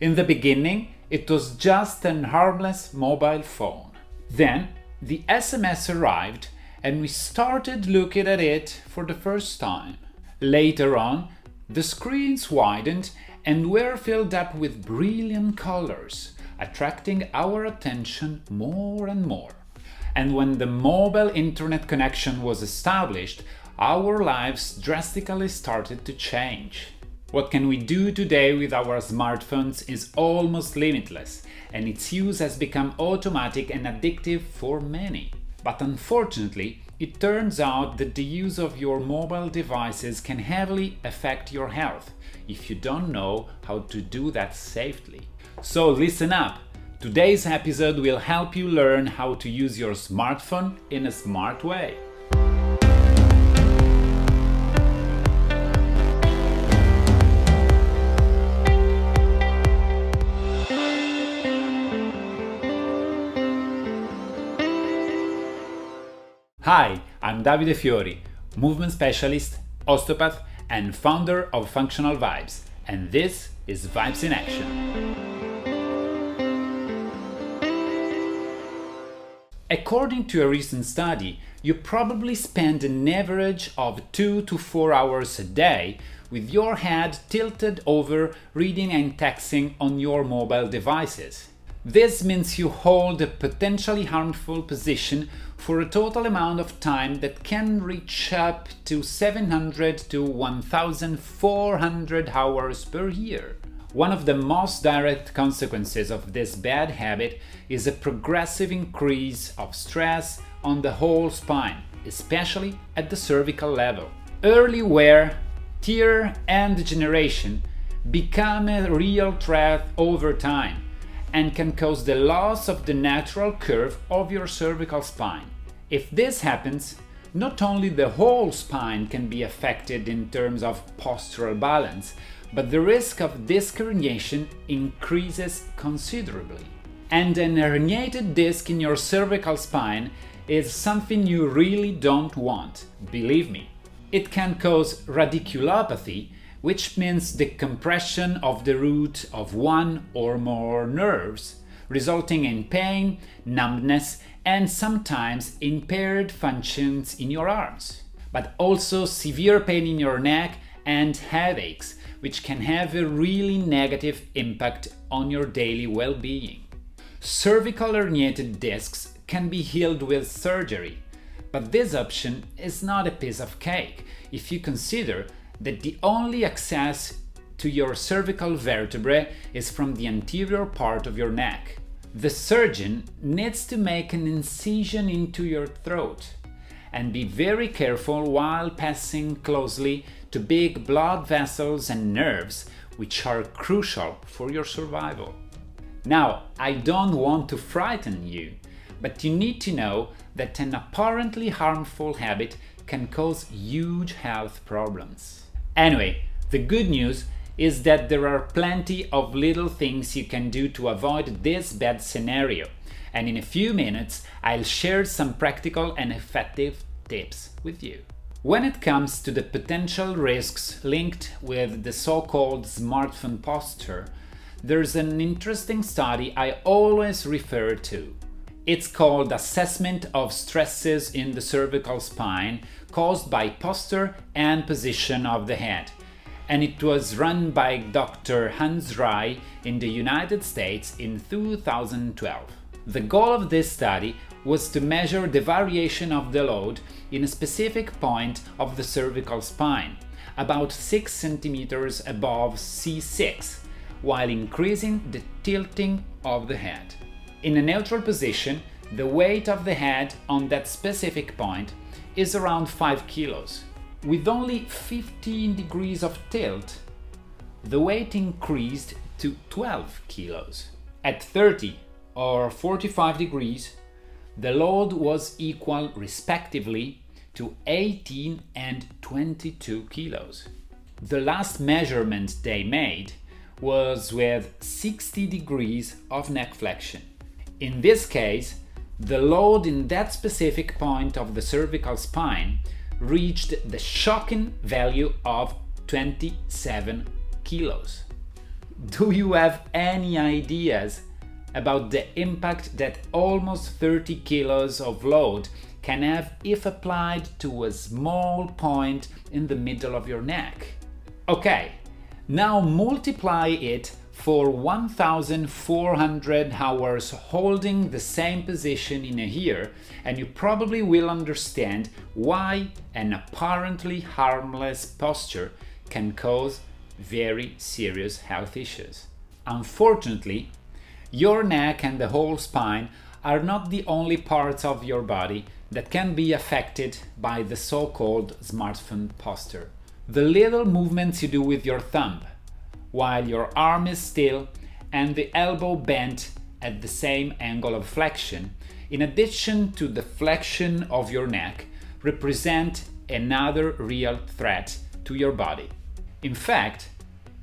In the beginning, it was just an harmless mobile phone. Then, the SMS arrived and we started looking at it for the first time. Later on, the screens widened and were filled up with brilliant colors, attracting our attention more and more. And when the mobile internet connection was established, our lives drastically started to change. What can we do today with our smartphones is almost limitless, and its use has become automatic and addictive for many. But unfortunately, it turns out that the use of your mobile devices can heavily affect your health if you don't know how to do that safely. So listen up! Today's episode will help you learn how to use your smartphone in a smart way. Hi, I'm Davide Fiori, movement specialist, osteopath, and founder of Functional Vibes, and this is Vibes in Action. According to a recent study, you probably spend an average of 2 to 4 hours a day with your head tilted over reading and texting on your mobile devices. This means you hold a potentially harmful position for a total amount of time that can reach up to 700 to 1400 hours per year. One of the most direct consequences of this bad habit is a progressive increase of stress on the whole spine, especially at the cervical level. Early wear, tear, and degeneration become a real threat over time and can cause the loss of the natural curve of your cervical spine. If this happens, not only the whole spine can be affected in terms of postural balance, but the risk of disc herniation increases considerably. And an herniated disc in your cervical spine is something you really don't want, believe me. It can cause radiculopathy, which means the compression of the root of one or more nerves, resulting in pain, numbness, and sometimes impaired functions in your arms, but also severe pain in your neck and headaches, which can have a really negative impact on your daily well being. Cervical herniated discs can be healed with surgery, but this option is not a piece of cake if you consider that the only access to your cervical vertebrae is from the anterior part of your neck. The surgeon needs to make an incision into your throat and be very careful while passing closely to big blood vessels and nerves, which are crucial for your survival. Now, I don't want to frighten you, but you need to know that an apparently harmful habit can cause huge health problems. Anyway, the good news is that there are plenty of little things you can do to avoid this bad scenario. And in a few minutes, I'll share some practical and effective tips with you. When it comes to the potential risks linked with the so called smartphone posture, there's an interesting study I always refer to. It's called Assessment of Stresses in the Cervical Spine caused by posture and position of the head. And it was run by Dr. Hansraj in the United States in 2012. The goal of this study was to measure the variation of the load in a specific point of the cervical spine, about 6 centimeters above C6, while increasing the tilting of the head. In a neutral position, the weight of the head on that specific point is around 5 kilos. With only 15 degrees of tilt, the weight increased to 12 kilos. At 30 or 45 degrees, the load was equal respectively to 18 and 22 kilos. The last measurement they made was with 60 degrees of neck flexion. In this case, the load in that specific point of the cervical spine reached the shocking value of 27 kilos. do you have any ideas about the impact that almost 30 kilos of load can have if applied to a small point in the middle of your neck? Okay, now multiply it for 1400 hours holding the same position in a year, and you probably will understand why an apparently harmless posture can cause very serious health issues. Unfortunately, your neck and the whole spine are not the only parts of your body that can be affected by the so called smartphone posture. The little movements you do with your thumb, while your arm is still and the elbow bent at the same angle of flexion, in addition to the flexion of your neck, represent another real threat to your body. In fact,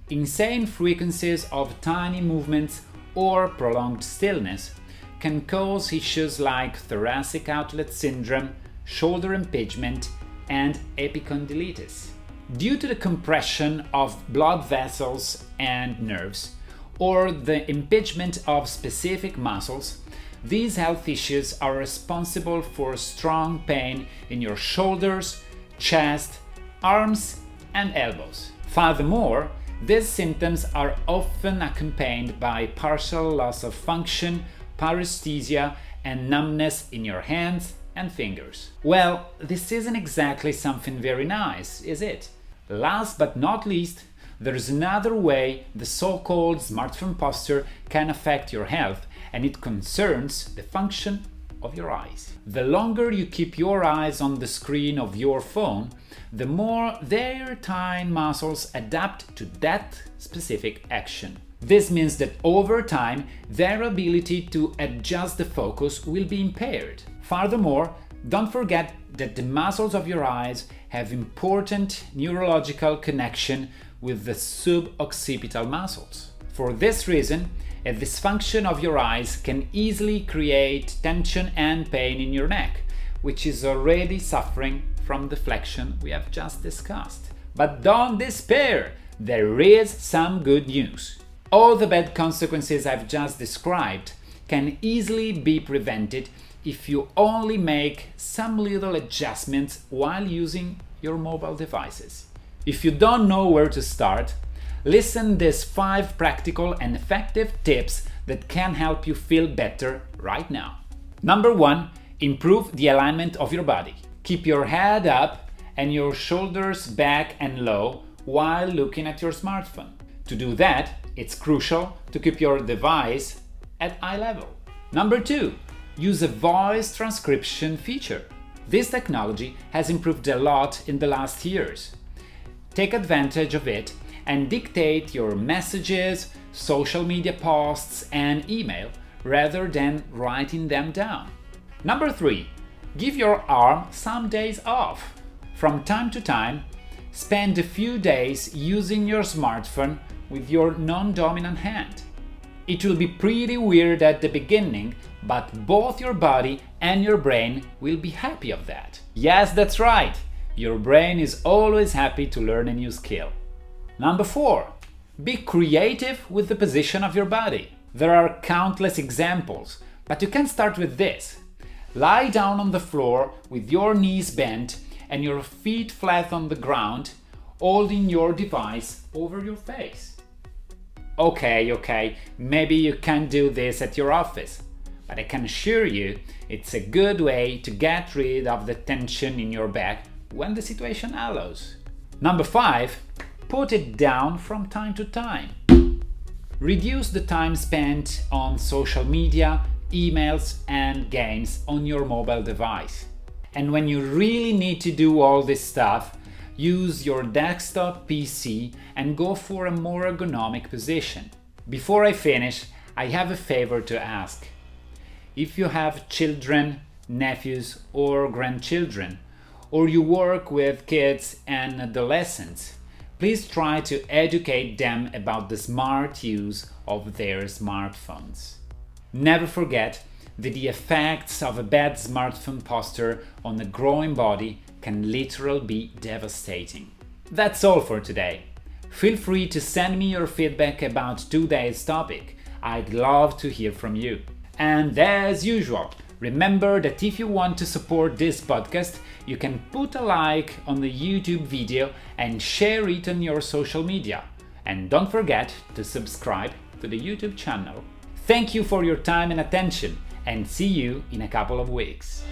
insane frequencies of tiny movements or prolonged stillness can cause issues like thoracic outlet syndrome, shoulder impingement, and epicondylitis. Due to the compression of blood vessels and nerves, or the impingement of specific muscles, these health issues are responsible for strong pain in your shoulders, chest, arms, and elbows. Furthermore, these symptoms are often accompanied by partial loss of function, paresthesia, and numbness in your hands and fingers. Well, this isn't exactly something very nice, is it? Last but not least, there's another way the so called smartphone posture can affect your health, and it concerns the function of your eyes. The longer you keep your eyes on the screen of your phone, the more their tiny muscles adapt to that specific action. This means that over time, their ability to adjust the focus will be impaired. Furthermore, don't forget that the muscles of your eyes have important neurological connection with the suboccipital muscles. For this reason, a dysfunction of your eyes can easily create tension and pain in your neck, which is already suffering from the flexion we have just discussed. But don't despair, there is some good news. All the bad consequences I've just described can easily be prevented if you only make some little adjustments while using your mobile devices. If you don't know where to start, Listen to these 5 practical and effective tips that can help you feel better right now. Number 1, improve the alignment of your body. Keep your head up and your shoulders back and low while looking at your smartphone. To do that, it's crucial to keep your device at eye level. Number 2, use a voice transcription feature. This technology has improved a lot in the last years. Take advantage of it and dictate your messages, social media posts, and email rather than writing them down. Number three, give your arm some days off. From time to time, spend a few days using your smartphone with your non dominant hand. It will be pretty weird at the beginning, but both your body and your brain will be happy of that. Yes, that's right. Your brain is always happy to learn a new skill. Number four, be creative with the position of your body. There are countless examples, but you can start with this. Lie down on the floor with your knees bent and your feet flat on the ground, holding your device over your face. Okay, okay, maybe you can't do this at your office, but I can assure you it's a good way to get rid of the tension in your back when the situation allows. Number five, put it down from time to time. Reduce the time spent on social media, emails, and games on your mobile device. And when you really need to do all this stuff, use your desktop PC and go for a more ergonomic position. Before I finish, I have a favor to ask. If you have children, nephews, or grandchildren, or you work with kids and adolescents, please try to educate them about the smart use of their smartphones. Never forget the effects of a bad smartphone posture on a growing body can literally be devastating. That's all for today. Feel free to send me your feedback about today's topic. I'd love to hear from you. And as usual, remember that if you want to support this podcast, you can put a like on the YouTube video and share it on your social media. And don't forget to subscribe to the YouTube channel. Thank you for your time and attention, and see you in a couple of weeks.